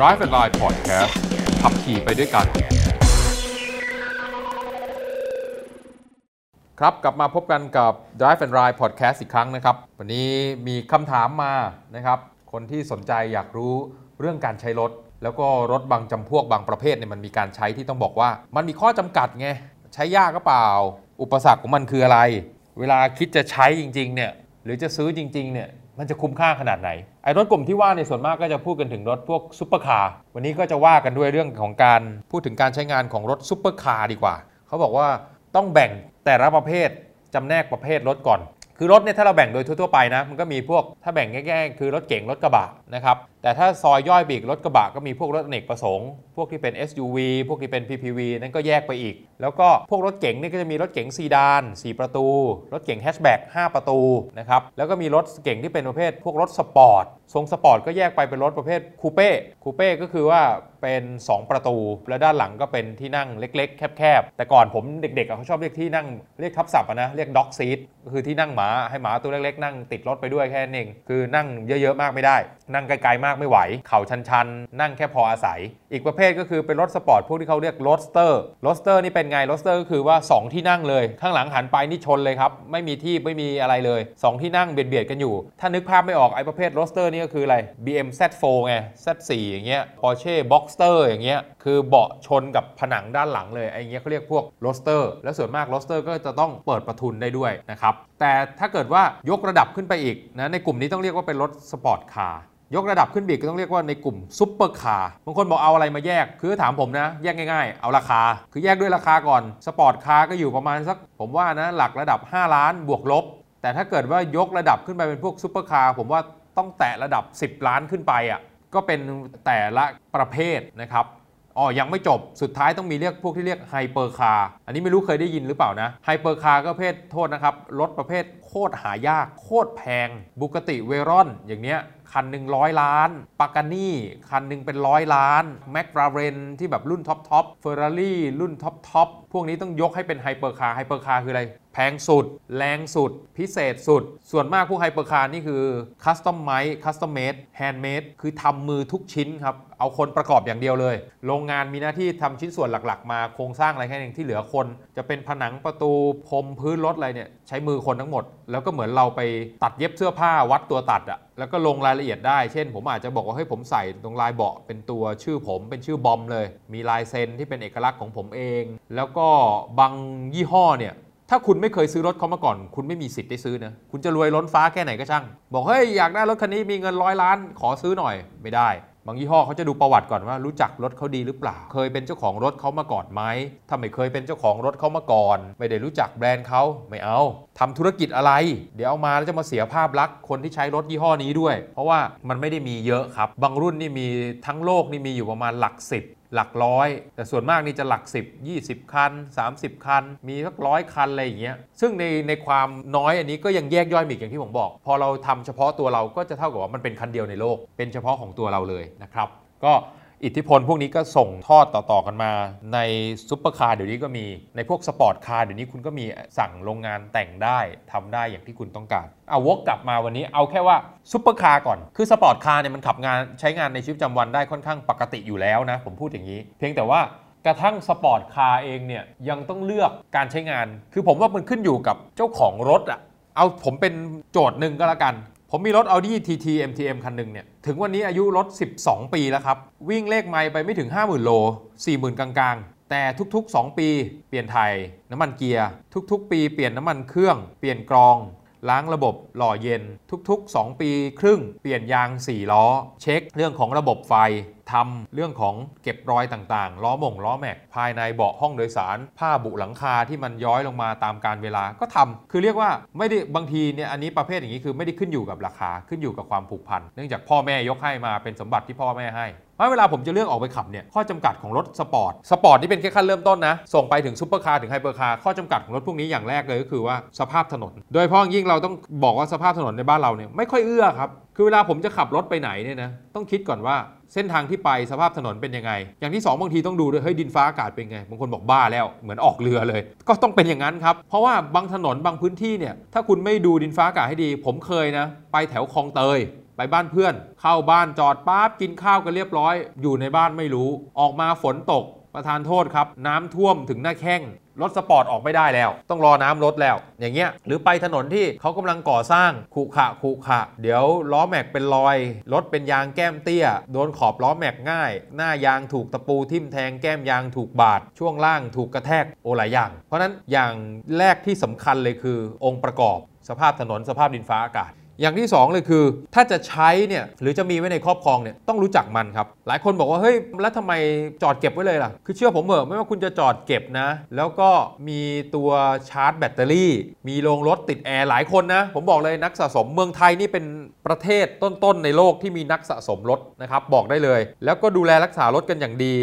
Drive and Line Podcast ขับขี่ไปด้วยกัน ครับกลับมาพบกันกับ Drive and Ride Podcast อีกครั้งนะครับ วันนี้มีคำถามมานะครับ คนที่สนใจอยากรู้เรื่องการใช้รถ แล้วก็รถบางจำพวกบางประเภทเนี่ยมันมีการใช้ที่ต้องบอกว่า มันมีข้อจำกัดไง ใช้ยากก็เปล่า อุปสรรคของมันคืออะไร เวลาคิดจะใช้จริงๆเนี่ยหรือจะซื้อจริงๆเนี่ย มันจะคุ้มค่าขนาดไหน ไอ้รถกลุ่มที่ว่าในส่วนมากก็จะพูดกันถึงรถพวกซุปเปอร์คาร์วันนี้ก็จะว่ากันด้วยเรื่องของการพูดถึงการใช้งานของรถซุปเปอร์คาร์ดีกว่า เขาบอกว่าต้องแบ่งแต่ละประเภทจำแนกประเภทรถก่อน คือรถเนี่ยถ้าเราแบ่งโดยทั่วๆไปนะมันก็มีพวกถ้าแบ่งแง่ๆคือรถเก๋งรถกระบะนะครับ แต่ถ้าซอยย่อยอีกรถกระบะก็มีพวกรถอเนกประสงค์ พวกที่เป็น SUV พวกที่เป็น PPV นั่นก็แยกไปอีก แล้วก็พวกรถเก๋งนี่ก็จะมีรถเก๋งซีดาน 4 ประตู รถเก๋งแฮชแบ็ก5ประตูนะครับ แล้วก็มีรถเก๋งที่เป็นประเภท พวกรถสปอร์ต ทรงสปอร์ตก็แยกไปเป็นรถประเภทคูเป้ คูเป้ก็คือว่าเป็น 2 ประตู แล้วด้านหลังก็เป็นที่นั่งเล็ก ๆ แคบๆ แต่ก่อนผมเด็กๆเขาชอบเรียกที่นั่งเรียกทับศัพท์นะ เรียก dog seat ก็คือที่นั่งหมาให้หมาตัวเล็กๆ นั่งติดรถไปด้วยแค่นั้นเอง คือนั่งเยอะๆ มากไม่ได้ นั่งไกลๆ มากไม่ไหว เข่าชันๆ นั่งแค่พออาศัย อีกประเภทก็คือเป็นรถสปอร์ตพวกที่เขาเรียก roadster roadster นี่เป็นไง roadster ก็คือว่า 2 ที่นั่งเลย ข้างหลังหันไปนี่ชนเลยครับ ไม่มีที่ไม่มีอะไรเลย 2 ที่นั่งเบียดๆกันอยู่ ถ้านึกภาพไม่ออกไอ้ประเภท roadster นี่ก็คืออะไร BM Z4 ไง Z4 อย่างเงี้ย Porsche Boxster อย่างเงี้ยคือเบาะชนกับผนังด้านหลังเลยไอ้เงี้ยเขาเรียกพวก roadster แล้วส่วนมาก roadster ก็จะต้องเปิดประทุนได้ด้วยนะครับแต่ถ้าเกิดว่ายกระดับขึ้นไปอีกนะในกลุ่มนี้ต้องเรียกว่าเป็นรถสปอร์ตคาร์ ยกระดับขึ้นอีกก็ต้องเรียกว่าในกลุ่มซุปเปอร์คาร์บางคนบอกเอาอะไรมาแยก คือถามผมนะ แยกง่ายๆ เอาราคา คือแยกด้วยราคาก่อน สปอร์ตคาร์ก็อยู่ประมาณสัก ผมว่านะ หลักระดับ 5 ล้านบวกลบ แต่ถ้าเกิดว่ายกระดับขึ้นไปเป็นพวกซุปเปอร์คาร์ผมว่าต้องแตะระดับ 10 ล้านขึ้นไปอะ ก็เป็นแต่ละประเภทนะครับอ๋อ ยังไม่จบ สุดท้ายต้องมีเรียกพวกที่เรียก hypercar อันนี้ไม่รู้เคยได้ยินหรือเปล่านะ hypercar ก็ประเภทโทษนะครับ รถประเภทโคตรหายาก โคตรแพง Bugatti Veyron อย่างเนี้ย คันหนึ่งร้อยล้าน Paganiคันหนึ่งเป็นร้อยล้านแมคลาเรนที่แบบรุ่นท็อปท็อปเฟอร์รารี่รุ่นท็อปท็อปพวกนี้ต้องยกให้เป็น hypercar hypercar คืออะไร แพงสุด แรงสุด พิเศษสุด ส่วนมากพวก hypercar นี่คือ customize custom-made handmade คือทำมือทุกชิ้นครับเอาคนประกอบอย่างเดียวเลย โรงงานมีหน้าที่ทำชิ้นส่วนหลักๆ มาโครงสร้างอะไรแค่นึงที่เหลือคน จะเป็นผนังประตูพรมพื้นรถอะไรเนี่ยใช้มือคนทั้งหมด แล้วก็เหมือนเราไปตัดเย็บเสื้อผ้าวัดตัวตัดอะแล้วก็ลงรายละเอียดได้ เช่น ผมอาจจะบอกว่าเฮ้ยผมใส่ตรงลายเบาะเป็นตัวชื่อผมเป็นชื่อบอมเลย มีลายเซ็นที่เป็นเอกลักษณ์ของผมเอง แล้วก็บางยี่ห้อเนี่ย ถ้าคุณไม่เคยซื้อรถเขามาก่อน คุณไม่มีสิทธิ์ได้ซื้อนะ คุณจะรวยล้นฟ้าแค่ไหนก็ช่าง บอกเฮ้ยอยากได้รถคันนี้มีเงินร้อยล้าน ขอซื้อหน่อยไม่ได้ บางยี่ห้อเขาจะดูประวัติก่อนว่ารู้จักรถเขาดีหรือเปล่า เคยเป็นเจ้าของรถเขามาก่อนไหมถ้าไม่เคยเป็นเจ้าของรถเขามาก่อน ไม่ได้รู้จักแบรนด์เขาไม่เอาทำธุรกิจอะไร เดี๋ยวเอามาแล้วจะมาเสียภาพลักษณ์คนที่ใช้รถยี่ห้อนี้ด้วย เพราะว่ามันไม่ได้มีเยอะครับ บางรุ่นนี่มีทั้งโลกนี่มีอยู่ประมาณหลักสิบหลักร้อย แต่ส่วนมากนี่จะหลัก 10 20 คัน 30 คัน มีสักร้อยคันอะไรอย่างเงี้ยซึ่งในในความน้อยอันนี้ก็ยังแยกย่อยอีกอย่างที่ผมบอก พอเราทำเฉพาะตัวเราก็จะเท่ากับว่ามันเป็นคันเดียวในโลก เป็นเฉพาะของตัวเราเลยนะครับ ก็ อิทธิพลพวกนี้ก็ส่งทอดต่อๆกันมา ในซุปเปอร์คาร์เดี๋ยวนี้ก็มี ในพวกสปอร์ตคาร์เดี๋ยวนี้คุณก็มีสั่งโรงงานแต่งได้ทำได้อย่างที่คุณต้องการ เอาวกกลับมาวันนี้เอาแค่ว่าซุปเปอร์คาร์ก่อน คือสปอร์ตคาร์เนี่ยมันขับงานใช้งานในชีวิตประจำวันได้ค่อนข้างปกติอยู่แล้วนะ ผมพูดอย่างนี้ เพียงแต่ว่ากระทั่งสปอร์ตคาร์เองเนี่ยยังต้องเลือกการใช้งาน คือผมว่ามันขึ้นอยู่กับเจ้าของรถอะเอาผมเป็นโจทย์หนึ่งก็แล้วกัน ผมมีรถ Audi TT MTM คันหนึ่งเนี่ย ถึงวันนี้อายุรถ 12 ปีแล้วครับ วิ่งเลขไมล์ไปไม่ถึง 50,000 โล 40,000 กลางๆ แต่ทุกๆ 2 ปี เปลี่ยนไทยน้ำมันเกียร์ ทุกๆ ปีเปลี่ยนน้ำมันเครื่อง เปลี่ยนกรอง ล้างระบบหล่อเย็นทุกๆ 2 ปีครึ่งเปลี่ยนยาง 4 ล้อ เช็คเรื่องของระบบไฟทำเรื่องของเก็บรอยต่างๆ ล้อม่งล้อแม็ก ภายในเบาะห้องโดยสาร ผ้าบุหลังคาที่มันย้อยลงมาตามการเวลาก็ทำคือเรียกว่าไม่ได้บางทีเนี่ยอันนี้ประเภทอย่างนี้คือไม่ได้ขึ้นอยู่กับราคาขึ้นอยู่กับความผูกพันเนื่องจากพ่อแม่ยกให้มาเป็นสมบัติที่พ่อแม่ให้ เพราะเวลาผมจะเลือกออกไปขับเนี่ยข้อจำกัดของรถสปอร์ตสปอร์ตนี่เป็นแค่ขั้นเริ่มต้นนะ ส่งไปถึงซุปเปอร์คาร์ถึงไฮเปอร์คาร์ข้อจำกัดของรถพวกนี้อย่างแรกเลยก็คือว่าสภาพถนน โดยเฉพาะอย่างยิ่งเราต้องบอกว่าสภาพถนนในบ้านเราเนี่ยไม่ค่อยเอื้อครับ คือเวลาผมจะขับรถไปไหนเนี่ยนะต้องคิดก่อนว่าเส้นทางที่ไปสภาพถนนเป็นยังไง อย่างที่ 2 บางทีต้องดูด้วยเฮ้ยดินฟ้าอากาศเป็นไงบางคนบอกบ้าแล้วเหมือนออกเรือเลย ก็ต้องเป็นอย่างนั้นครับเพราะว่าบางถนนบางพื้นที่เนี่ยถ้าคุณไม่ดูดินฟ้าอากาศให้ดี ผมเคยนะ ไปแถวคลองเตย ไปบ้านเพื่อน เข้าบ้านจอดปั๊บกินข้าวกันเรียบร้อย อยู่ในบ้านไม่รู้ ออกมาฝนตกประทานโทษครับ น้ำท่วมถึงหน้าแข้งรถสปอร์ตออกไม่ได้แล้ว ต้องรอน้ำลดแล้ว อย่างเงี้ยหรือไปถนนที่เขากำลังก่อสร้างขุขะขุขะ เดี๋ยวล้อแม็กเป็นรอย รถเป็นยางแก้มเตี้ย โดนขอบล้อแม็กง่าย หน้ายางถูกตะปูทิ่มแทงแก้มยางถูกบาด ช่วงล่างถูกกระแทกโอหลายอย่าง เพราะฉะนั้นอย่างแรกที่สำคัญเลยคือองค์ประกอบ สภาพถนนสภาพดินฟ้าอากาศ อย่างที่2เลยคือถ้าจะใช้เนี่ยหรือจะมีไว้ในครอบครองเนี่ยต้องรู้จักมันครับ หลายคนบอกว่าเฮ้ยแล้วทำไมจอดเก็บไว้เลยล่ะ คือเชื่อผมเถอะไม่ว่าคุณจะจอดเก็บนะ แล้วก็มีตัวชาร์จแบตเตอรี่ มีโรงรถติดแอร์หลายคนนะ ผมบอกเลยนักสะสมเมืองไทยนี่เป็นประเทศต้นๆในโลกที่มีนักสะสมรถนะครับบอกได้เลย แล้วก็ดูแลรักษารถกันอย่างดี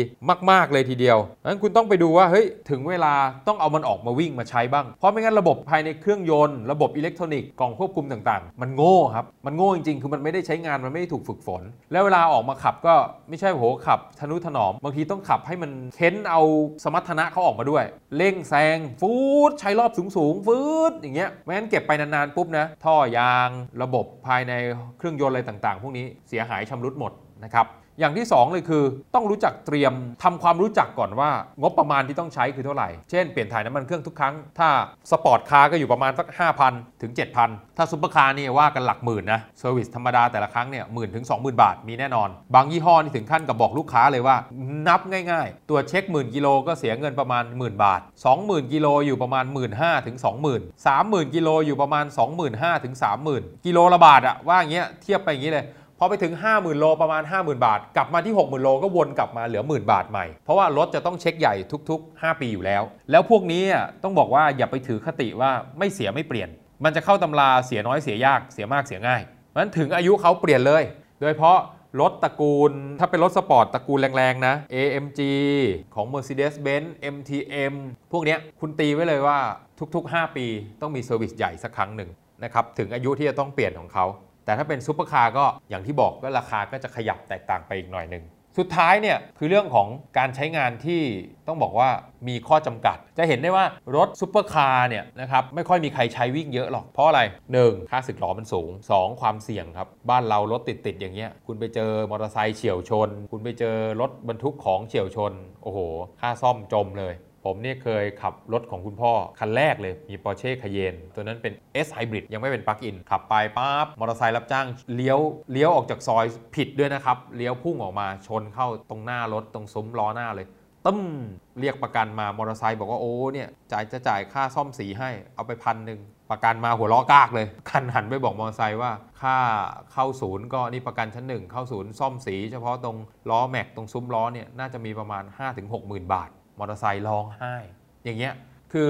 มาก ๆเลยทีเดียวงั้นคุณต้องไปดูว่าเฮ้ยถึงเวลาต้องเอามันออกมาวิ่งมาใช้บ้างเพราะไม่งั้นระบบภายในเครื่องยนต์ ระบบอิเล็กทรอนิกส์กล่องควบคุมต่างๆ มันโง่ครับ มันโง่จริงๆ คือมันไม่ได้ใช้งาน มันไม่ได้ถูกฝึกฝน แล้วเวลาออกมาขับก็ไม่ใช่โหขับทนุถนอม บางทีต้องขับให้มันเค้นเอาสมรรถนะเขาออกมาด้วย เร่งแซงฟูดใช้รอบสูงๆฟืดอย่างเงี้ย ไม่งั้นเก็บไปนานๆปุ๊บนะ ท่อยาง ระบบภายในเครื่องยนต์อะไรต่างๆ พวกนี้เสียหายชำรุดหมดนะครับ อย่างที่ 2 เลยคือต้องรู้จักเตรียมทำความรู้จักก่อนว่า งบประมาณที่ต้องใช้คือเท่าไหร่ เช่นเปลี่ยนถ่ายน้ำมันเครื่องทุกครั้ง ถ้าสปอร์ตคาร์ก็อยู่ประมาณสัก 5,000 ถึง 7,000 ถ้าซุปเปอร์คาร์นี่ว่ากันหลักหมื่นนะ service ธรรมดาแต่ละครั้งเนี่ยหมื่นถึง 20,000 บาทมีแน่นอน บางยี่ห้อนี่ถึงขั้นกับบอกลูกค้าเลยว่า นับง่าย ๆ ตัวเช็คหมื่นกิโลก็เสียเงินประมาณหมื่นบาท 20,000 กิโลอยู่ประมาณ 1 5ื่นถึง20,000 30,000 กิโลอยู่ประมาณ 25,000ถึง30,000 กิโลละบาทอะว่าอย่างเงี้ยเทียบไปอย่างนี้เลย พอไปถึง 50,000 โลประมาณ 50,000 บาท กลับมาที่ 60,000 โลก็วนกลับมาเหลือหมื่นบาทใหม่ เพราะว่ารถจะต้องเช็คใหญ่ทุก ๆ 5 ปีอยู่แล้ว แล้วพวกนี้ต้องบอกว่าอย่าไปถือคติว่าไม่เสียไม่เปลี่ยน มันจะเข้าตำราเสียน้อยเสียยากเสียมากเสียง่ายนั้นถึงอายุเขาเปลี่ยนเลย โดยเฉพาะรถตระกูล ถ้าเป็นรถสปอร์ตตระกูลแรงๆ นะ AMG ของ Mercedes-Benz MTM พวกนี้คุณตีไว้เลยว่าทุก ๆ 5 ปีต้องมี service ใหญ่สักครั้งหนึ่งนะครับถึงอายุที่จะต้องเปลี่ยนของเขา แต่ถ้าเป็นซุปเปอร์คาร์ก็อย่างที่บอกก็ราคาก็จะขยับแตกต่างไปอีกหน่อยหนึ่งสุดท้ายเนี่ยคือเรื่องของการใช้งานที่ต้องบอกว่ามีข้อจำกัด จะเห็นได้ว่ารถซุปเปอร์คาร์เนี่ยนะครับไม่ค่อยมีใครใช้วิ่งเยอะหรอก เพราะอะไร 1. ค่าสึกหรอมันสูง 2. ความเสี่ยงครับ บ้านเรารถติด ๆ อย่างเงี้ย คุณไปเจอมอเตอร์ไซค์เฉี่ยวชน คุณไปเจอรถบรรทุกของเฉียวชน โอ้โห ค่าซ่อมจมเลย ผมเนี่ยเคยขับรถของคุณพ่อ คันแรกเลยมี Porsche Cayenne ตัวนั้นเป็น S Hybrid ยังไม่เป็นปลั๊กอิน ขับไปปั๊บมอเตอร์ไซค์รับจ้างเลี้ยวเลี้ยวออกจากซอยผิดด้วยนะครับ เลี้ยวพุ่งออกมาชนเข้าตรงหน้ารถตรงซุ้มล้อหน้าเลยตึ้มเรียกประกันมามอเตอร์ไซค์บอกว่าโอ้เนี่ยจ่ายจะจ่ายค่าซ่อมสีให้เอาไปพันหนึ่งประกันมาหัวล้อกากเลยคันหันไปบอกมอเตอร์ไซค์ว่าค่าเข้าศูนย์ก็นี่ประกันชั้นหนึ่งเข้าศูนย์ซ่อมสี เฉพาะตรงล้อแม็กตรงซุ้มล้อเนี่ยน่าจะมีประมาณ 5-6หมื่นบาท มอเตอร์ไซค์ร้องไห้ อย่างเงี้ยคือ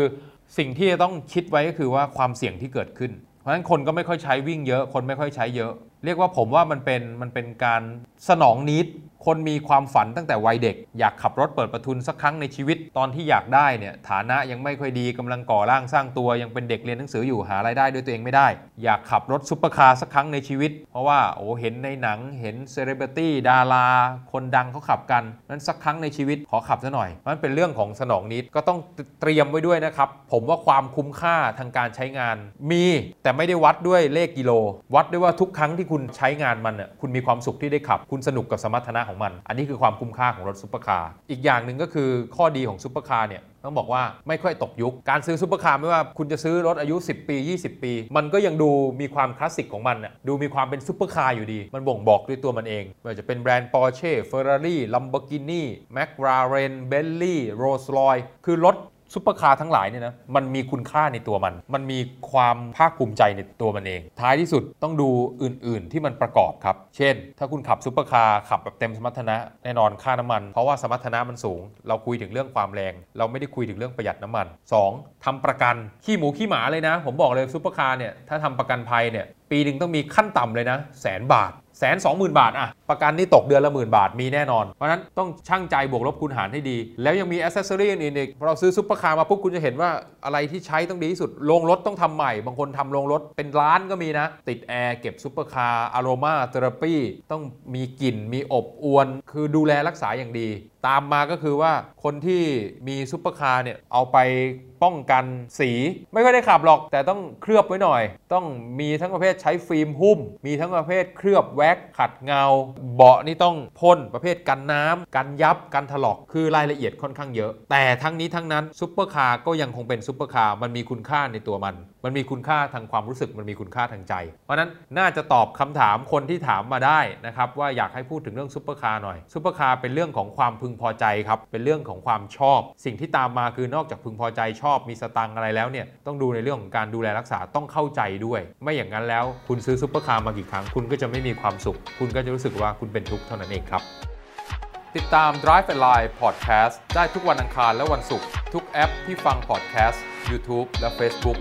สิ่งที่จะต้องคิดไว้ก็คือว่าความเสี่ยงที่เกิดขึ้น เพราะฉะนั้นคนก็ไม่ค่อยใช้วิ่งเยอะ คนไม่ค่อยใช้เยอะ เรียกว่าผมว่ามันเป็นมันเป็นการสนองนิด คนมีความฝันตั้งแต่วัยเด็ก อยากขับรถเปิดประทุนสักครั้งในชีวิตตอนที่อยากได้เนี่ยฐานะยังไม่ค่อยดีกำลังก่อร่างสร้างตัวยังเป็นเด็กเรียนหนังสืออยู่หารายได้ด้วยตัวเองไม่ได้ อยากขับรถซุปเปอร์คาร์สักครั้งในชีวิต เพราะว่าโอ้เห็นในหนังเห็นเซเลบริตี้ดารา คนดังเขาขับกันนั้นสักครั้งในชีวิตขอขับซะหน่อย มันเป็นเรื่องของสนอง need ก็ต้องเตรียมไว้ด้วยนะครับผมว่าความคุ้มค่าทางการใช้งาน มีแต่ไม่ได้วัดด้วยเลขกิโล วัดด้วยว่าทุกครั้งที่คุณใช้งานมันน่ะคุณมีความสุขที่ได้ขับ คุณสนุกกับสมรรถนะของมัน อันนี้คือความคุ้มค่าของรถซุปเปอร์คาร์อีกอย่างหนึ่งก็คือข้อดีของซุปเปอร์คาร์เนี่ยต้องบอกว่าไม่ค่อยตกยุค การซื้อซุปเปอร์คาร์ไม่ว่าคุณจะซื้อรถอายุ 10 ปี 20 ปี มันก็ยังดูมีความคลาสสิกของมันอะดูมีความเป็นซุปเปอร์คาร์อยู่ดี มันบ่งบอกด้วยตัวมันเองไม่ว่าจะเป็นแบรนด์ Porsche Ferrari Lamborghini McLaren Bentley Rolls-Royce คือรถ ซุปเปอร์คาร์ทั้งหลายเนี่ยนะมันมีคุณค่าในตัวมัน มันมีความภาคภูมิใจในตัวมันเอง ท้ายที่สุดต้องดูอื่น ๆ ที่มันประกอบครับ เช่น ถ้าคุณขับซุปเปอร์คาร์ขับแบบเต็มสมรรถนะแน่นอนค่าน้ำมัน เพราะว่าสมรรถนะมันสูง เราคุยถึงเรื่องความแรง เราไม่ได้คุยถึงเรื่องประหยัดน้ำมัน 2. ทำประกันขี้หมูขี้หมาเลยนะ ผมบอกเลยซุปเปอร์คาร์เนี่ยถ้าทำประกันภัยเนี่ยปีหนึ่งต้องมีขั้นต่ำเลยนะแสนบาท แสนสองหมื่นบาทอะประกันนี่ตกเดือนละหมื่นบาทมีแน่นอน เพราะฉะนั้นต้องชั่งใจบวกลบคูณหารให้ดี แล้วยังมีอ c เซสซอรี่อื่นอีกพอเราซื้อซุปเปอร์คาร์มาปุ๊บคุณจะเห็นว่าอะไรที่ใช้ต้องดีที่สุดโรงรถต้องทำใหม่ บางคนทำโรงรถเป็นล้านก็มีนะ ติดแอร์เก็บซุปเปอร์คาร์ aromatherapy ต้องมีกลิ่นมีอบอวน คือดูแลรักษาอย่างดีตามมาก็คือว่าคนที่มีซุปเปอร์คาร์เนี่ยเอาไปป้องกันสี ไม่ค่อยได้ขับหรอก แต่ต้องเคลือบไว้หน่อย ต้องมีทั้งประเภทใช้ฟิล์มหุ้ม มีทั้งประเภทเคลือบแว็กซ์ขัดเงา เบาะนี่ต้องพ่นประเภทกันน้ำกันยับกันถลอกคือรายละเอียดค่อนข้างเยอะ แต่ทั้งนี้ทั้งนั้นซุปเปอร์คาร์ก็ยังคงเป็นซุปเปอร์คาร์มันมีคุณค่าในตัวมัน มันมีคุณค่าทางความรู้สึกมันมีคุณค่าทางใจ เพราะนั้นน่าจะตอบคำถามคนที่ถามมาได้นะครับว่าอยากให้พูดถึงเรื่องซุปเปอร์คาร์หน่อยซุปเปอร์คาร์เป็นเรื่องของความพึงพอใจครับ เป็นเรื่องของความชอบ สิ่งที่ตามมาคือนอกจากพึงพอใจชอบมีสตังค์อะไรแล้วเนี่ยต้องดูในเรื่องของการดูแลรักษาต้องเข้าใจด้วย ไม่อย่างนั้นแล้วคุณซื้อซุปเปอร์คาร์มากี่ครั้งคุณก็จะไม่มีความสุข คุณก็จะรู้สึกว่าคุณเป็นทุกข์เท่านั้นเองครับ ติดตาม Drive and Line Podcast ได้ทุกวันอังคารและวันศุกร์ทุกแอปที่ฟัง podcast YouTube และ Facebook